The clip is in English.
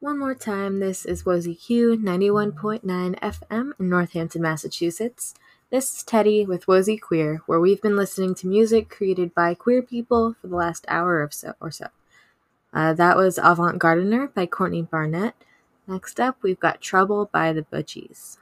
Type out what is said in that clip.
One more time, this is Wozy Q 91.9 FM in Northampton, Massachusetts. This is Teddy with Wozy Queer, where we've been listening to music created by queer people for the last hour or so. Or so. Uh, that was Avant Gardener by Courtney Barnett. Next up, we've got Trouble by the Butchies.